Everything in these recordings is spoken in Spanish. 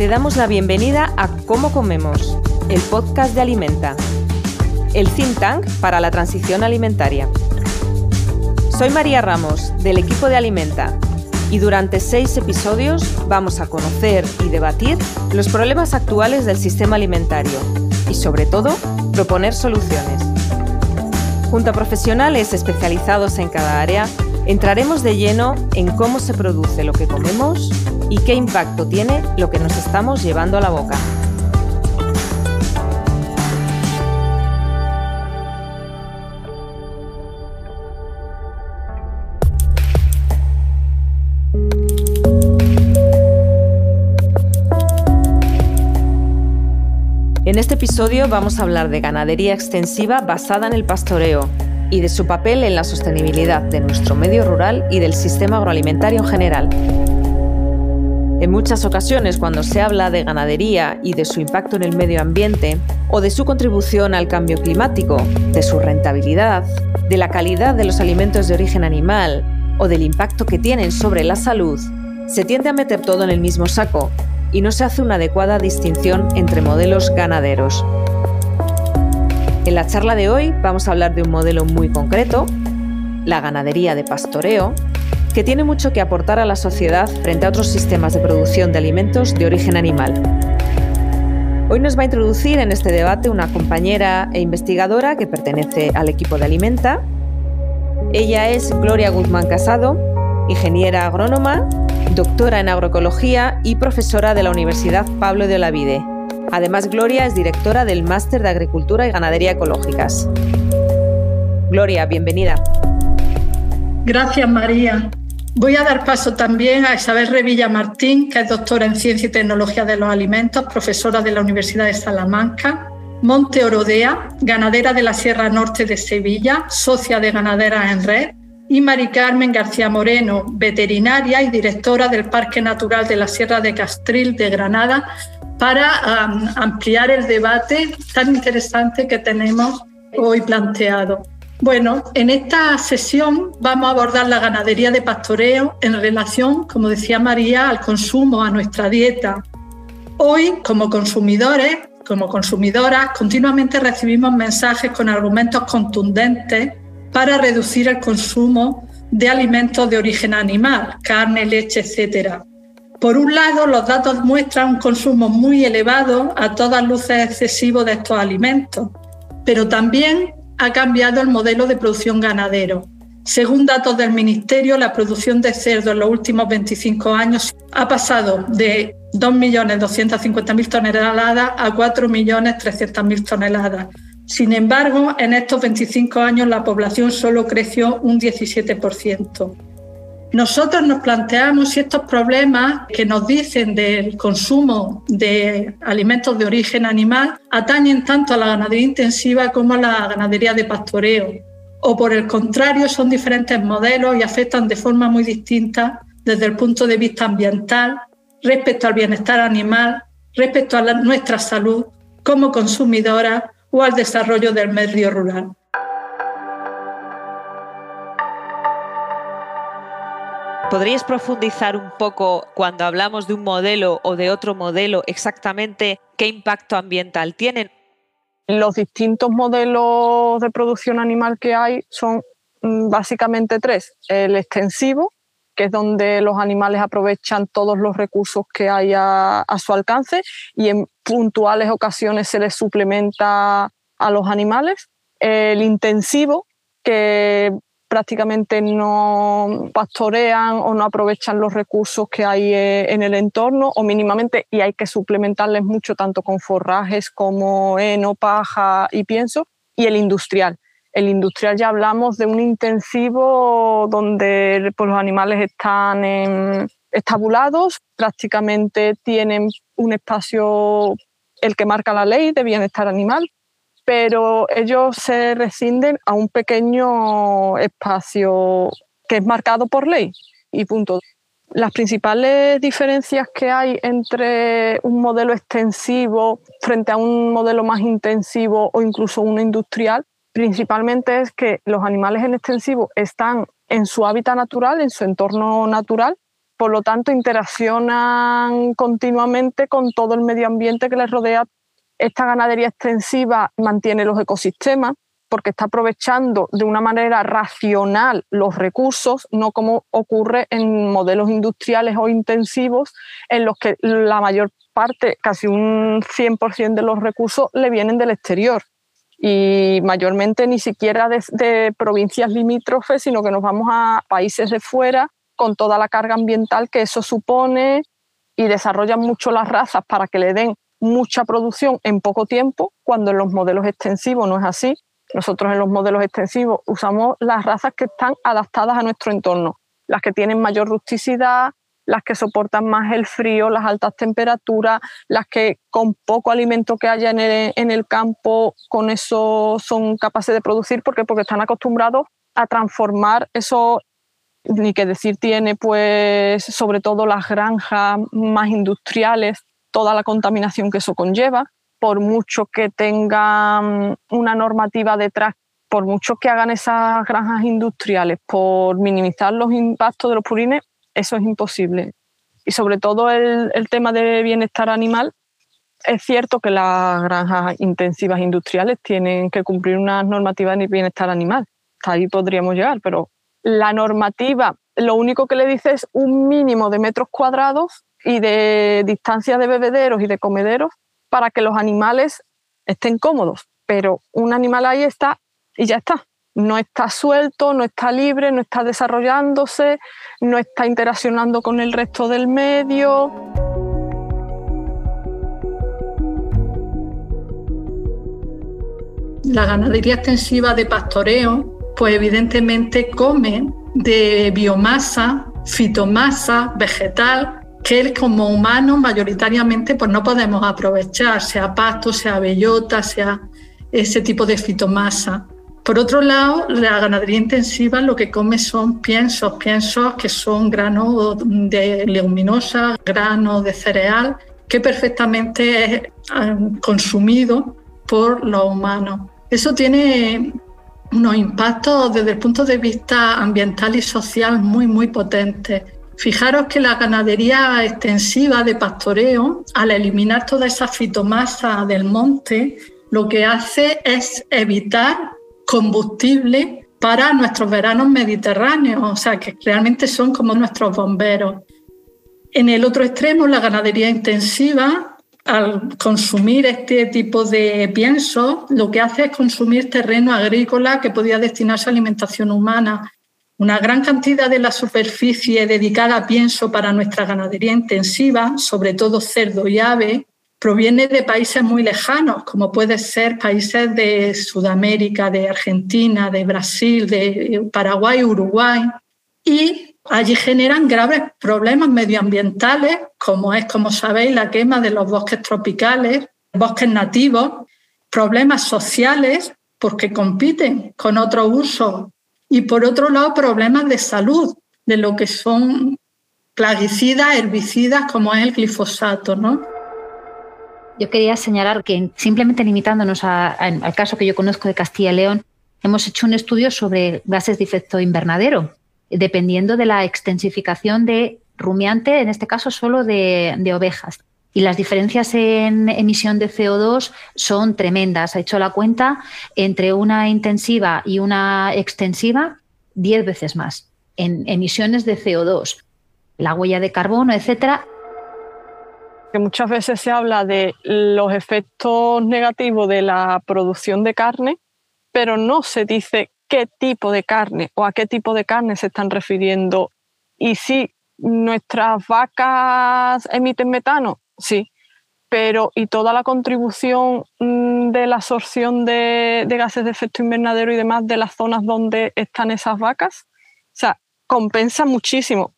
Te damos la bienvenida a Cómo Comemos, el podcast de Alimenta, el think tank para la transición alimentaria. Soy María Ramos, del equipo de Alimenta, y durante seis episodios vamos a conocer y debatir los problemas actuales del sistema alimentario y, sobre todo, proponer soluciones. Junto a profesionales especializados en cada área, entraremos de lleno en cómo se produce lo que comemos y qué impacto tiene lo que nos estamos llevando a la boca. En este episodio vamos a hablar de ganadería extensiva basada en el pastoreo y de su papel en la sostenibilidad de nuestro medio rural y del sistema agroalimentario en general. En muchas ocasiones, cuando se habla de ganadería y de su impacto en el medio ambiente, o de su contribución al cambio climático, de su rentabilidad, de la calidad de los alimentos de origen animal o del impacto que tienen sobre la salud, se tiende a meter todo en el mismo saco y no se hace una adecuada distinción entre modelos ganaderos. En la charla de hoy vamos a hablar de un modelo muy concreto, la ganadería de pastoreo, que tiene mucho que aportar a la sociedad frente a otros sistemas de producción de alimentos de origen animal. Hoy nos va a introducir en este debate una compañera e investigadora que pertenece al equipo de Alimenta. Ella es Gloria Guzmán Casado, ingeniera agrónoma, doctora en agroecología y profesora de la Universidad Pablo de Olavide. Además, Gloria es directora del Máster de Agricultura y Ganadería Ecológicas. Gloria, bienvenida. Gracias, María. Voy a dar paso también a Isabel Revilla Martín, que es doctora en Ciencia y Tecnología de los Alimentos, profesora de la Universidad de Salamanca. Monte Orodea, ganadera de la Sierra Norte de Sevilla, socia de Ganaderas en Red. Y Mari Carmen García Moreno, veterinaria y directora del Parque Natural de la Sierra de Castril de Granada, para ampliar el debate tan interesante que tenemos hoy planteado. Bueno, en esta sesión vamos a abordar la ganadería de pastoreo en relación, como decía María, al consumo, a nuestra dieta. Hoy, como consumidores, como consumidoras, continuamente recibimos mensajes con argumentos contundentes para reducir el consumo de alimentos de origen animal, carne, leche, etc. Por un lado, los datos muestran un consumo muy elevado, a todas luces excesivo de estos alimentos, pero también ha cambiado el modelo de producción ganadero. Según datos del Ministerio, la producción de cerdo en los últimos 25 años ha pasado de 2.250.000 toneladas a 4.300.000 toneladas. Sin embargo, en estos 25 años la población solo creció un 17%. Nosotros nos planteamos si estos problemas que nos dicen del consumo de alimentos de origen animal atañen tanto a la ganadería intensiva como a la ganadería de pastoreo, o por el contrario son diferentes modelos y afectan de forma muy distinta desde el punto de vista ambiental, respecto al bienestar animal, respecto a nuestra salud como consumidora o al desarrollo del medio rural. ¿Podríais profundizar un poco cuando hablamos de un modelo o de otro modelo exactamente qué impacto ambiental tienen? Los distintos modelos de producción animal que hay son mm, básicamente tres. El extensivo, que es donde los animales aprovechan todos los recursos que hay a, a su alcance y en puntuales ocasiones se les suplementa a los animales. El intensivo, que prácticamente no pastorean o no aprovechan los recursos que hay eh, en el entorno o mínimamente y hay que suplementarles mucho tanto con forrajes como heno, paja y pienso y el industrial. El industrial ya hablamos de un intensivo donde pues, los animales están estabulados, prácticamente tienen un espacio el que marca la ley de bienestar animal pero ellos se rescinden a un pequeño espacio que es marcado por ley y punto. Las principales diferencias que hay entre un modelo extensivo frente a un modelo más intensivo o incluso uno industrial, principalmente es que los animales en extensivo están en su hábitat natural, en su entorno natural, por lo tanto interaccionan continuamente con todo el medio ambiente que les rodea. Esta ganadería extensiva mantiene los ecosistemas porque está aprovechando de una manera racional los recursos, no como ocurre en modelos industriales o intensivos en los que la mayor parte, casi un 100% de los recursos le vienen del exterior y mayormente ni siquiera de, provincias limítrofes, sino que nos vamos a países de fuera con toda la carga ambiental que eso supone y desarrollan mucho las razas para que le den mucha producción en poco tiempo, cuando en los modelos extensivos no es así. Nosotros en los modelos extensivos usamos las razas que están adaptadas a nuestro entorno, las que tienen mayor rusticidad, las que soportan más el frío, las altas temperaturas, las que con poco alimento que haya en el, campo, con eso son capaces de producir, porque, porque están acostumbrados a transformar eso, ni que decir tiene, pues sobre todo las granjas más industriales, toda la contaminación que eso conlleva, por mucho que tengan una normativa detrás por mucho que hagan esas granjas industriales por minimizar los impactos de los purines, eso es imposible. Y sobre todo el, tema de bienestar animal, es cierto que las granjas intensivas industriales tienen que cumplir unas normativas de bienestar animal. Hasta ahí podríamos llegar, pero la normativa lo único que le dice es un mínimo de metros cuadrados y de distancia de bebederos y de comederos para que los animales estén cómodos. Pero un animal ahí está y ya está no está suelto, no está libre, no está desarrollándose, no está interaccionando con el resto del medio. La ganadería extensiva de pastoreo, pues evidentemente come de biomasa, fitomasa, vegetal, que como humanos mayoritariamente pues no podemos aprovechar, sea pasto, sea bellota, sea ese tipo de fitomasa. Por otro lado, la ganadería intensiva lo que come son piensos, piensos que son granos de leguminosa, granos de cereal, que perfectamente es eh, consumido por los humanos. Eso tiene unos impactos desde el punto de vista ambiental y social muy, muy potentes. Fijaros que la ganadería extensiva de pastoreo, al eliminar toda esa fitomasa del monte, lo que hace es evitar combustible para nuestros veranos mediterráneos, o sea, que realmente son como nuestros bomberos. En el otro extremo, la ganadería intensiva, al consumir este tipo de pienso, lo que hace es consumir terreno agrícola que podía destinarse a alimentación humana. Una gran cantidad de la superficie dedicada a pienso para nuestra ganadería intensiva, sobre todo cerdo y ave, proviene de países muy lejanos, como puede ser países de Sudamérica, de Argentina, de Brasil, de Paraguay, Uruguay, y allí generan graves problemas medioambientales, como es, como sabéis, la quema de los bosques tropicales, bosques nativos, problemas sociales, porque compiten con otro uso, y por otro lado, problemas de salud, de lo que son plaguicidas, herbicidas, como es el glifosato, ¿no? Yo quería señalar que simplemente limitándonos al caso que yo conozco de Castilla y León, hemos hecho un estudio sobre gases de efecto invernadero, dependiendo de la extensificación de rumiante, en este caso solo de, ovejas. Y las diferencias en emisión de CO2 son tremendas. Ha hecho la cuenta entre una intensiva y una extensiva 10 veces más en emisiones de CO2. La huella de carbono, etcétera, que muchas veces se habla de los efectos negativos de la producción de carne, pero no se dice qué tipo de carne o a qué tipo de carne se están refiriendo. Y si nuestras vacas emiten metano, sí, pero ¿y toda la contribución mm, de la absorción de, de gases de efecto invernadero y demás de las zonas donde están esas vacas? O sea, compensa muchísimo.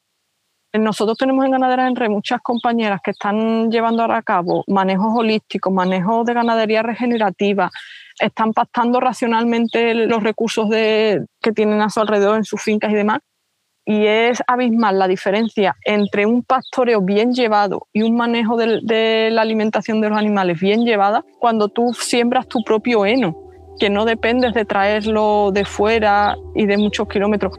Nosotros tenemos en Ganadera en Red muchas compañeras que están llevando a cabo manejos holísticos, manejos de ganadería regenerativa, están pactando racionalmente los recursos de, que tienen a su alrededor en sus fincas y demás. Y es abismal la diferencia entre un pastoreo bien llevado y un manejo de, de la alimentación de los animales bien llevada cuando tú siembras tu propio heno, que no dependes de traerlo de fuera y de muchos kilómetros.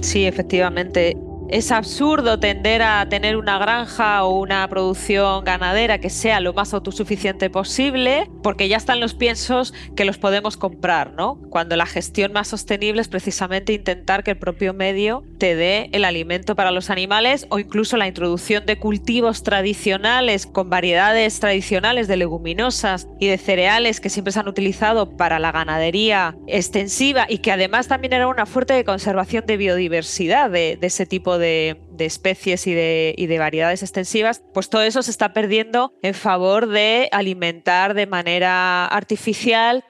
Sí, efectivamente es absurdo tender a tener una granja o una producción ganadera que sea lo más autosuficiente posible, porque ya están los piensos que los podemos comprar, ¿no? Cuando la gestión más sostenible es precisamente intentar que el propio medio te dé el alimento para los animales o incluso la introducción de cultivos tradicionales con variedades tradicionales de leguminosas y de cereales que siempre se han utilizado para la ganadería extensiva y que además también era una fuerte de conservación de biodiversidad de, de ese tipo de de, especies y de, y de, variedades extensivas, pues todo eso se está perdiendo en favor de alimentar de manera artificial.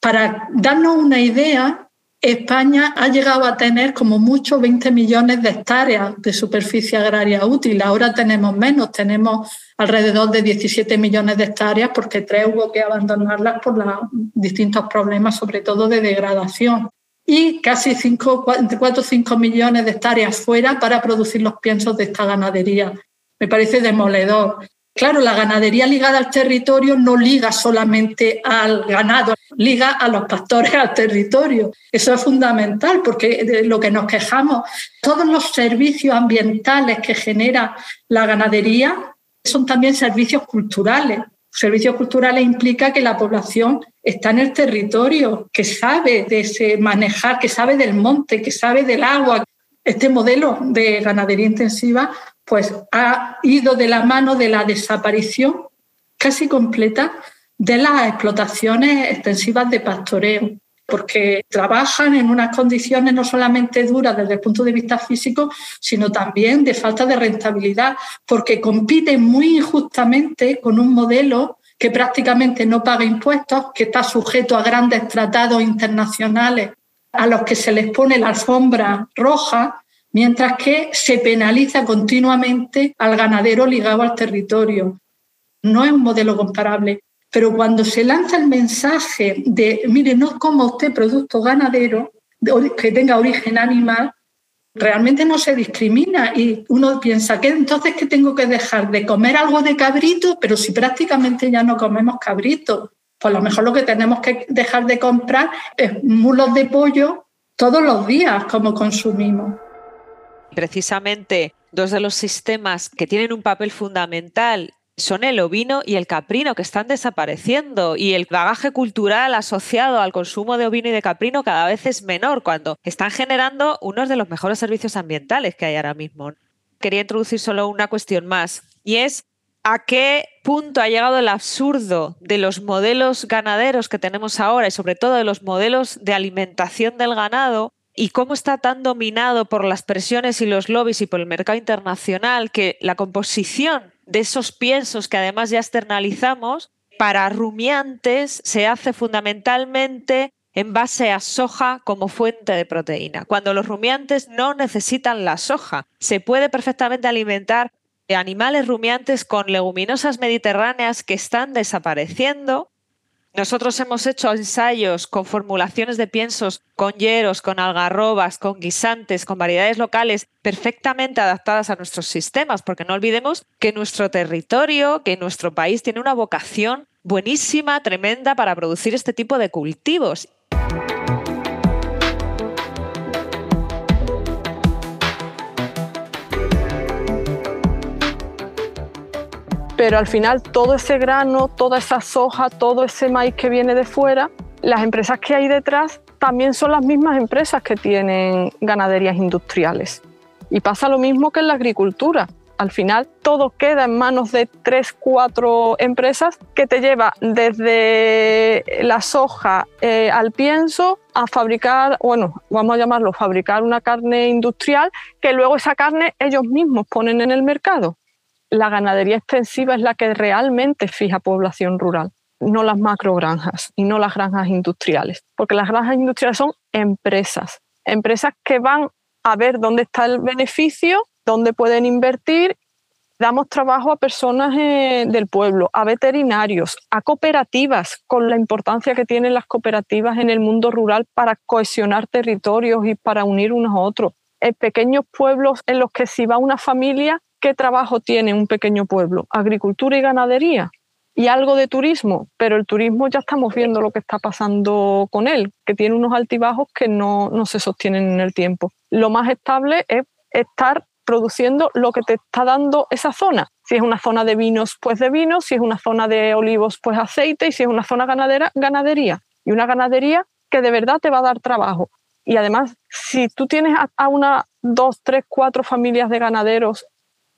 Para darnos una idea, España ha llegado a tener como mucho 20 millones de hectáreas de superficie agraria útil. Ahora tenemos menos, tenemos alrededor de 17 millones de hectáreas porque tres hubo que abandonarlas por los distintos problemas, sobre todo de degradación y casi 5, entre 4 o 5 millones de hectáreas fuera para producir los piensos de esta ganadería. Me parece demoledor. Claro, la ganadería ligada al territorio no liga solamente al ganado, liga a los pastores al territorio. Eso es fundamental porque lo que nos quejamos, todos los servicios ambientales que genera la ganadería son también servicios culturales. Servicios culturales implica que la población está en el territorio, que sabe de ese manejar, que sabe del monte, que sabe del agua. Este modelo de ganadería intensiva pues ha ido de la mano de la desaparición casi completa de las explotaciones extensivas de pastoreo, porque trabajan en unas condiciones no solamente duras desde el punto de vista físico, sino también de falta de rentabilidad, porque compiten muy injustamente con un modelo que prácticamente no paga impuestos, que está sujeto a grandes tratados internacionales a los que se les pone la alfombra roja, mientras que se penaliza continuamente al ganadero ligado al territorio. No es un modelo comparable. Pero cuando se lanza el mensaje de, mire, no coma usted producto ganadero que tenga origen animal, realmente no se discrimina y uno piensa que entonces que tengo que dejar de comer algo de cabrito, pero si prácticamente ya no comemos cabrito, pues a lo mejor lo que tenemos que dejar de comprar es mulos de pollo todos los días como consumimos. Precisamente dos de los sistemas que tienen un papel fundamental son el ovino y el caprino que están desapareciendo y el bagaje cultural asociado al consumo de ovino y de caprino cada vez es menor cuando están generando unos de los mejores servicios ambientales que hay ahora mismo. Quería introducir solo una cuestión más y es a qué punto ha llegado el absurdo de los modelos ganaderos que tenemos ahora y sobre todo de los modelos de alimentación del ganado y cómo está tan dominado por las presiones y los lobbies y por el mercado internacional que la composición de esos piensos que además ya externalizamos, para rumiantes se hace fundamentalmente en base a soja como fuente de proteína, cuando los rumiantes no necesitan la soja. Se puede perfectamente alimentar animales rumiantes con leguminosas mediterráneas que están desapareciendo nosotros hemos hecho ensayos con formulaciones de piensos con hieros, con algarrobas, con guisantes, con variedades locales perfectamente adaptadas a nuestros sistemas, porque no olvidemos que nuestro territorio, que nuestro país tiene una vocación buenísima, tremenda para producir este tipo de cultivos. Pero al final todo ese grano, toda esa soja, todo ese maíz que viene de fuera, las empresas que hay detrás también son las mismas empresas que tienen ganaderías industriales. Y pasa lo mismo que en la agricultura. Al final todo queda en manos de tres, cuatro empresas que te lleva desde la soja eh, al pienso a fabricar, bueno, vamos a llamarlo fabricar una carne industrial que luego esa carne ellos mismos ponen en el mercado la ganadería extensiva es la que realmente fija población rural, no las macrogranjas y no las granjas industriales, porque las granjas industriales son empresas, empresas que van a ver dónde está el beneficio, dónde pueden invertir. Damos trabajo a personas eh, del pueblo, a veterinarios, a cooperativas, con la importancia que tienen las cooperativas en el mundo rural para cohesionar territorios y para unir unos a otros. En pequeños pueblos en los que si va una familia ¿Qué trabajo tiene un pequeño pueblo? Agricultura y ganadería. y algo de turismo, pero el turismo ya estamos viendo lo que está pasando con él, que tiene unos altibajos que no, no se sostienen en el tiempo. Lo más estable es estar produciendo lo que te está dando esa zona. Si es una zona de vinos, pues de vinos, si es una zona de olivos, pues aceite, y si es una zona ganadera, ganadería. Y una ganadería que de verdad te va a dar trabajo. Y además, si tú tienes a una, dos, tres, cuatro familias de ganaderos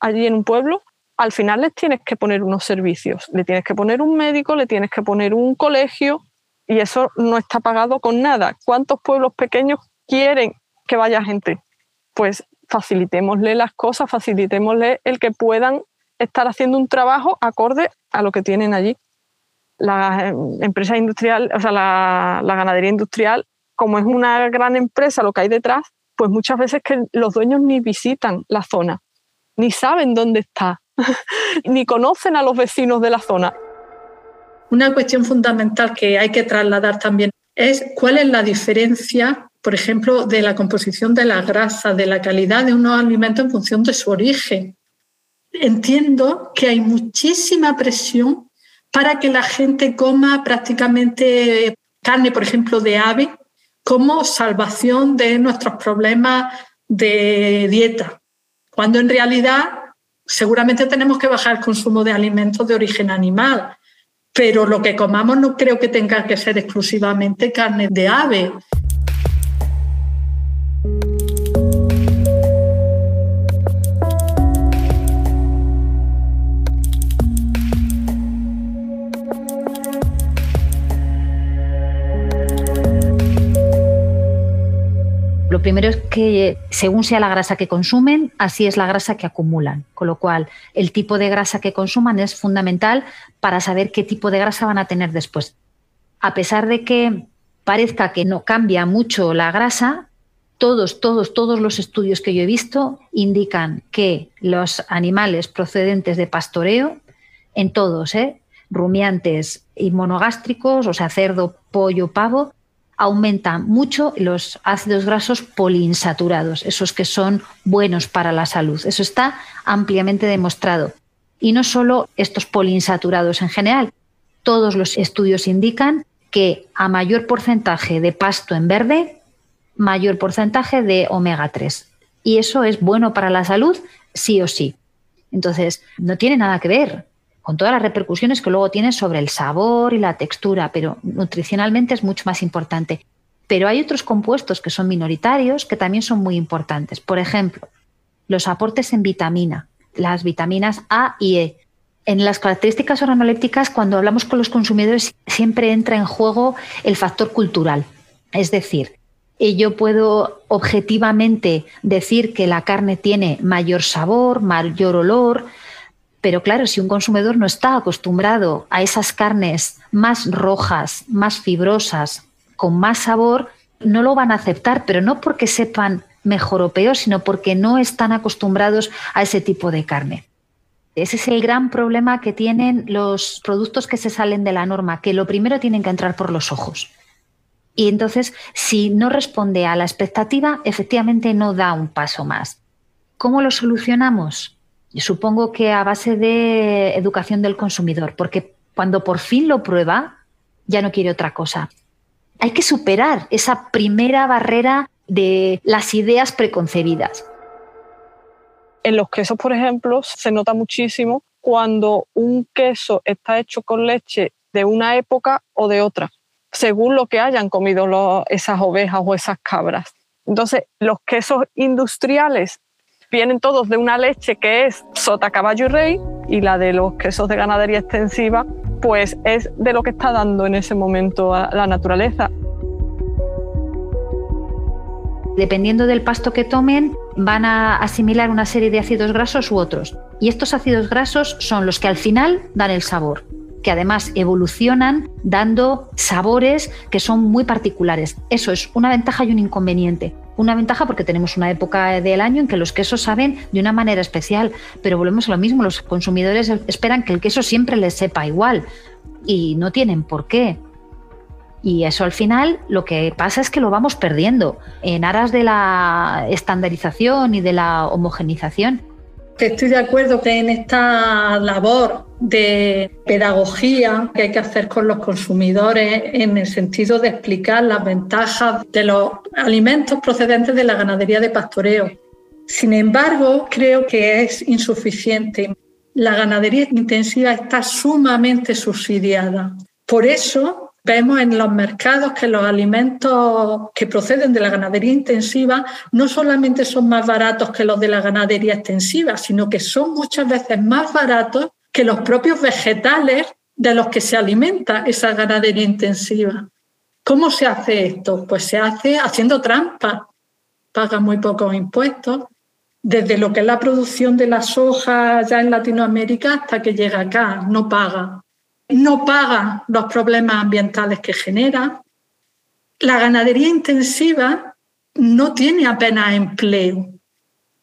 allí en un pueblo, al final les tienes que poner unos servicios, le tienes que poner un médico, le tienes que poner un colegio y eso no está pagado con nada. ¿Cuántos pueblos pequeños quieren que vaya gente? Pues facilitémosle las cosas, facilitémosle el que puedan estar haciendo un trabajo acorde a lo que tienen allí. La empresa industrial, o sea, la, la ganadería industrial, como es una gran empresa lo que hay detrás, pues muchas veces que los dueños ni visitan la zona, ni saben dónde está, ni conocen a los vecinos de la zona. Una cuestión fundamental que hay que trasladar también es cuál es la diferencia, por ejemplo, de la composición de la grasa, de la calidad de unos alimentos en función de su origen. Entiendo que hay muchísima presión para que la gente coma prácticamente carne, por ejemplo, de ave, como salvación de nuestros problemas de dieta, cuando en realidad seguramente tenemos que bajar el consumo de alimentos de origen animal, pero lo que comamos no creo que tenga que ser exclusivamente carne de ave. Lo primero es que según sea la grasa que consumen, así es la grasa que acumulan. Con lo cual, el tipo de grasa que consuman es fundamental para saber qué tipo de grasa van a tener después. A pesar de que parezca que no cambia mucho la grasa, todos, todos, todos los estudios que yo he visto indican que los animales procedentes de pastoreo, en todos, ¿eh? rumiantes y monogástricos, o sea, cerdo, pollo, pavo, aumenta mucho los ácidos grasos poliinsaturados, esos que son buenos para la salud. Eso está ampliamente demostrado. Y no solo estos poliinsaturados en general, todos los estudios indican que a mayor porcentaje de pasto en verde, mayor porcentaje de omega 3. Y eso es bueno para la salud, sí o sí. Entonces, no tiene nada que ver con todas las repercusiones que luego tiene sobre el sabor y la textura, pero nutricionalmente es mucho más importante. Pero hay otros compuestos que son minoritarios que también son muy importantes. Por ejemplo, los aportes en vitamina, las vitaminas A y E. En las características organolépticas, cuando hablamos con los consumidores, siempre entra en juego el factor cultural. Es decir, yo puedo objetivamente decir que la carne tiene mayor sabor, mayor olor, pero claro, si un consumidor no está acostumbrado a esas carnes más rojas, más fibrosas, con más sabor, no lo van a aceptar, pero no porque sepan mejor o peor, sino porque no están acostumbrados a ese tipo de carne. Ese es el gran problema que tienen los productos que se salen de la norma, que lo primero tienen que entrar por los ojos. Y entonces, si no responde a la expectativa, efectivamente no da un paso más. ¿Cómo lo solucionamos? Supongo que a base de educación del consumidor, porque cuando por fin lo prueba, ya no quiere otra cosa. Hay que superar esa primera barrera de las ideas preconcebidas. En los quesos, por ejemplo, se nota muchísimo cuando un queso está hecho con leche de una época o de otra, según lo que hayan comido esas ovejas o esas cabras. Entonces, los quesos industriales vienen todos de una leche que es sota, caballo y rey y la de los quesos de ganadería extensiva pues es de lo que está dando en ese momento a la naturaleza. Dependiendo del pasto que tomen, van a asimilar una serie de ácidos grasos u otros. Y estos ácidos grasos son los que al final dan el sabor, que además evolucionan dando sabores que son muy particulares. Eso es una ventaja y un inconveniente. Una ventaja porque tenemos una época del año en que los quesos saben de una manera especial, pero volvemos a lo mismo, los consumidores esperan que el queso siempre les sepa igual y no tienen por qué. Y eso al final lo que pasa es que lo vamos perdiendo en aras de la estandarización y de la homogenización. Estoy de acuerdo que en esta labor de pedagogía que hay que hacer con los consumidores en el sentido de explicar las ventajas de los alimentos procedentes de la ganadería de pastoreo. Sin embargo, creo que es insuficiente. La ganadería intensiva está sumamente subsidiada. Por eso Vemos en los mercados que los alimentos que proceden de la ganadería intensiva no solamente son más baratos que los de la ganadería extensiva, sino que son muchas veces más baratos que los propios vegetales de los que se alimenta esa ganadería intensiva. ¿Cómo se hace esto? Pues se hace haciendo trampa. Paga muy pocos impuestos, desde lo que es la producción de la soja ya en Latinoamérica hasta que llega acá, no paga no paga los problemas ambientales que genera. La ganadería intensiva no tiene apenas empleo.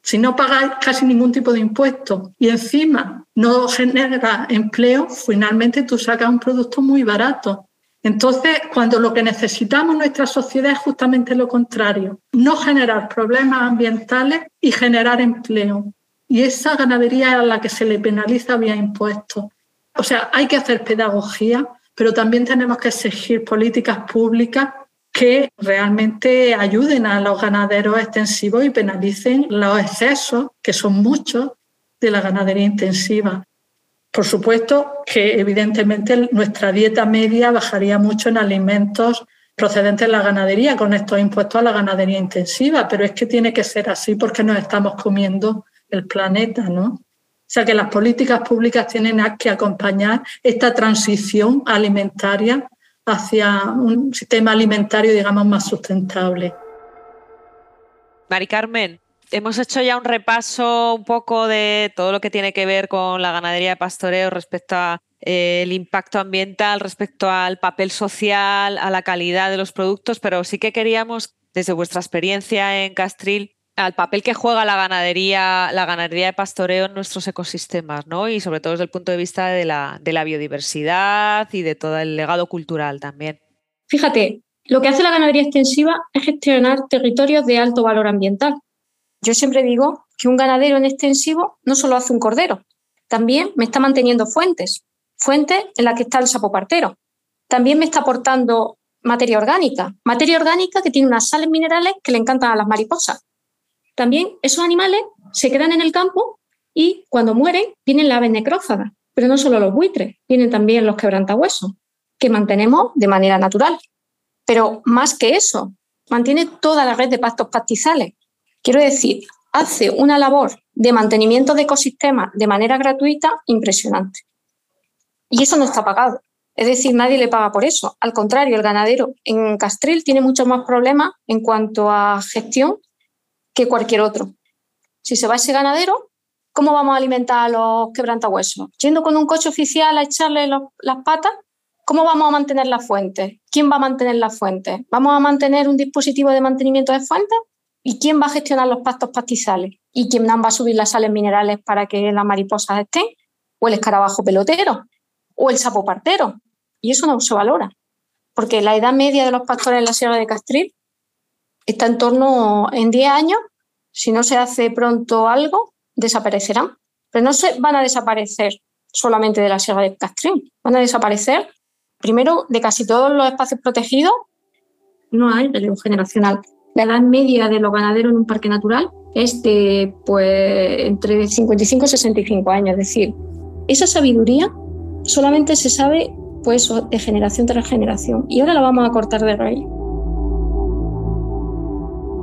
Si no paga casi ningún tipo de impuesto y encima no genera empleo, finalmente tú sacas un producto muy barato. Entonces, cuando lo que necesitamos en nuestra sociedad es justamente lo contrario, no generar problemas ambientales y generar empleo. Y esa ganadería es a la que se le penaliza vía impuestos. O sea, hay que hacer pedagogía, pero también tenemos que exigir políticas públicas que realmente ayuden a los ganaderos extensivos y penalicen los excesos, que son muchos, de la ganadería intensiva. Por supuesto que evidentemente nuestra dieta media bajaría mucho en alimentos procedentes de la ganadería con estos impuestos a la ganadería intensiva, pero es que tiene que ser así porque nos estamos comiendo el planeta, ¿no? O sea que las políticas públicas tienen que acompañar esta transición alimentaria hacia un sistema alimentario, digamos, más sustentable. Mari Carmen, hemos hecho ya un repaso un poco de todo lo que tiene que ver con la ganadería de pastoreo respecto al eh, impacto ambiental, respecto al papel social, a la calidad de los productos, pero sí que queríamos, desde vuestra experiencia en Castril, al papel que juega la ganadería, la ganadería de pastoreo en nuestros ecosistemas, ¿no? Y sobre todo desde el punto de vista de la, de la biodiversidad y de todo el legado cultural también. Fíjate, lo que hace la ganadería extensiva es gestionar territorios de alto valor ambiental. Yo siempre digo que un ganadero en extensivo no solo hace un cordero, también me está manteniendo fuentes, fuentes en las que está el sapo partero. También me está aportando materia orgánica, materia orgánica que tiene unas sales minerales que le encantan a las mariposas también esos animales se quedan en el campo y cuando mueren vienen las aves necrófagas, pero no solo los buitres, vienen también los quebrantahuesos, que mantenemos de manera natural. Pero más que eso, mantiene toda la red de pastos pastizales. Quiero decir, hace una labor de mantenimiento de ecosistemas de manera gratuita impresionante. Y eso no está pagado. Es decir, nadie le paga por eso. Al contrario, el ganadero en Castril tiene muchos más problemas en cuanto a gestión que cualquier otro. Si se va ese ganadero, ¿cómo vamos a alimentar a los quebrantahuesos? ¿Yendo con un coche oficial a echarle las patas? ¿Cómo vamos a mantener la fuente? ¿Quién va a mantener la fuente? ¿Vamos a mantener un dispositivo de mantenimiento de fuentes? ¿Y quién va a gestionar los pastos pastizales? ¿Y quién va a subir las sales minerales para que las mariposas estén? ¿O el escarabajo pelotero? ¿O el sapo partero? Y eso no se valora. Porque la edad media de los pastores en la Sierra de Castril está en torno en 10 años, si no se hace pronto algo, desaparecerán. Pero no se van a desaparecer solamente de la Sierra de Castrín, van a desaparecer primero de casi todos los espacios protegidos. No hay relevo generacional. La edad media de los ganaderos en un parque natural es de pues, entre 55 y 65 años. Es decir, esa sabiduría solamente se sabe pues, de generación tras generación y ahora la vamos a cortar de raíz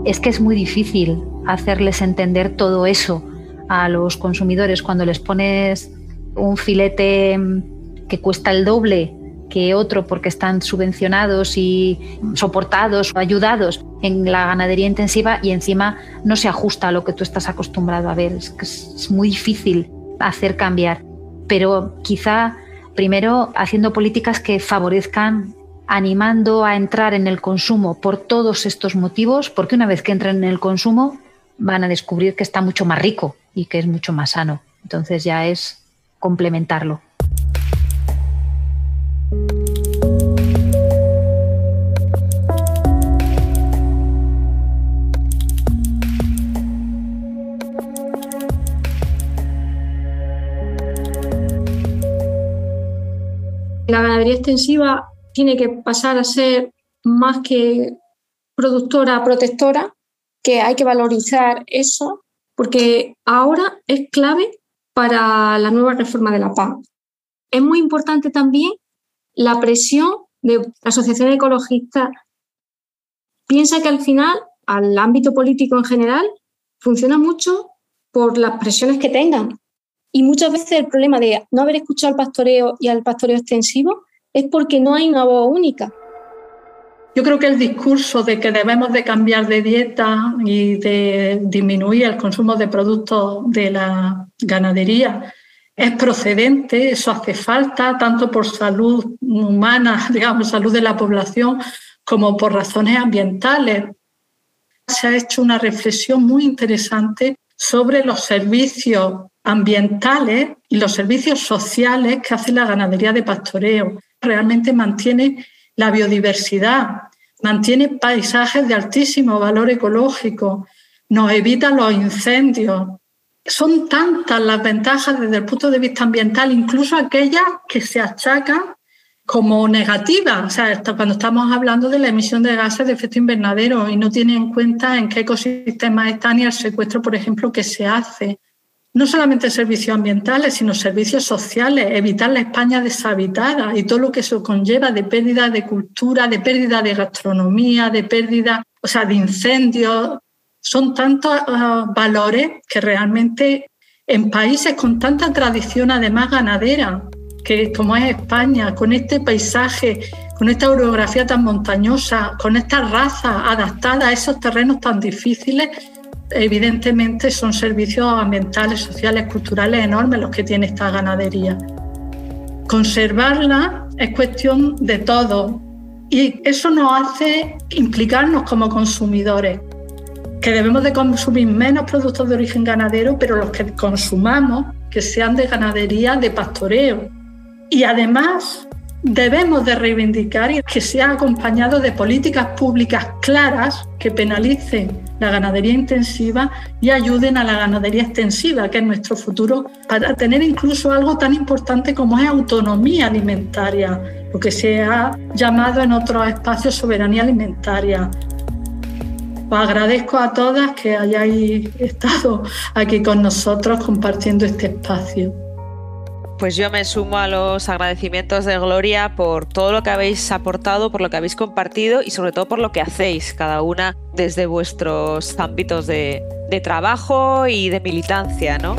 es que es muy difícil hacerles entender todo eso a los consumidores cuando les pones un filete que cuesta el doble que otro porque están subvencionados y soportados o ayudados en la ganadería intensiva y encima no se ajusta a lo que tú estás acostumbrado a ver. Es es muy difícil hacer cambiar, pero quizá primero haciendo políticas que favorezcan animando a entrar en el consumo por todos estos motivos, porque una vez que entran en el consumo van a descubrir que está mucho más rico y que es mucho más sano. Entonces ya es complementarlo. La ganadería extensiva tiene que pasar a ser más que productora, protectora, que hay que valorizar eso, porque ahora es clave para la nueva reforma de la PAC. Es muy importante también la presión de la Asociación Ecologista. Piensa que al final, al ámbito político en general, funciona mucho por las presiones que tengan. Y muchas veces el problema de no haber escuchado al pastoreo y al pastoreo extensivo es porque no hay una voz única. Yo creo que el discurso de que debemos de cambiar de dieta y de disminuir el consumo de productos de la ganadería es procedente, eso hace falta, tanto por salud humana, digamos, salud de la población, como por razones ambientales. Se ha hecho una reflexión muy interesante sobre los servicios ambientales y los servicios sociales que hace la ganadería de pastoreo. Realmente mantiene la biodiversidad, mantiene paisajes de altísimo valor ecológico, nos evita los incendios. Son tantas las ventajas desde el punto de vista ambiental, incluso aquellas que se achacan como negativas, o sea, cuando estamos hablando de la emisión de gases de efecto invernadero y no tiene en cuenta en qué ecosistemas están y el secuestro, por ejemplo, que se hace no solamente servicios ambientales, sino servicios sociales, evitar la España deshabitada y todo lo que eso conlleva de pérdida de cultura, de pérdida de gastronomía, de pérdida, o sea, de incendios. Son tantos ah, valores que realmente en países con tanta tradición, además ganadera, que como es España, con este paisaje, con esta orografía tan montañosa, con esta raza adaptada a esos terrenos tan difíciles, evidentemente son servicios ambientales, sociales, culturales enormes los que tiene esta ganadería. Conservarla es cuestión de todo y eso nos hace implicarnos como consumidores, que debemos de consumir menos productos de origen ganadero, pero los que consumamos que sean de ganadería, de pastoreo. Y además debemos de reivindicar y que sea acompañado de políticas públicas claras que penalicen la ganadería intensiva y ayuden a la ganadería extensiva, que es nuestro futuro, para tener incluso algo tan importante como es autonomía alimentaria, lo que se ha llamado en otros espacios soberanía alimentaria. Os agradezco a todas que hayáis estado aquí con nosotros compartiendo este espacio. Pues yo me sumo a los agradecimientos de Gloria por todo lo que habéis aportado, por lo que habéis compartido y sobre todo por lo que hacéis, cada una desde vuestros ámbitos de, trabajo y de militancia, ¿no?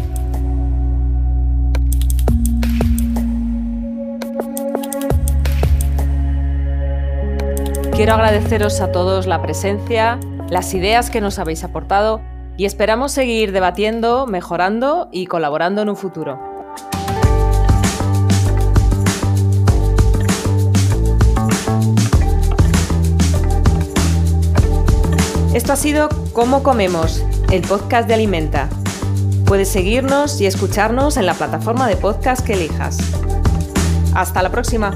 Quiero agradeceros a todos la presencia, las ideas que nos habéis aportado y esperamos seguir debatiendo, mejorando y colaborando en un futuro. Esto ha sido Cómo Comemos, el podcast de Alimenta. Puedes seguirnos y escucharnos en la plataforma de podcast que elijas. Hasta la próxima.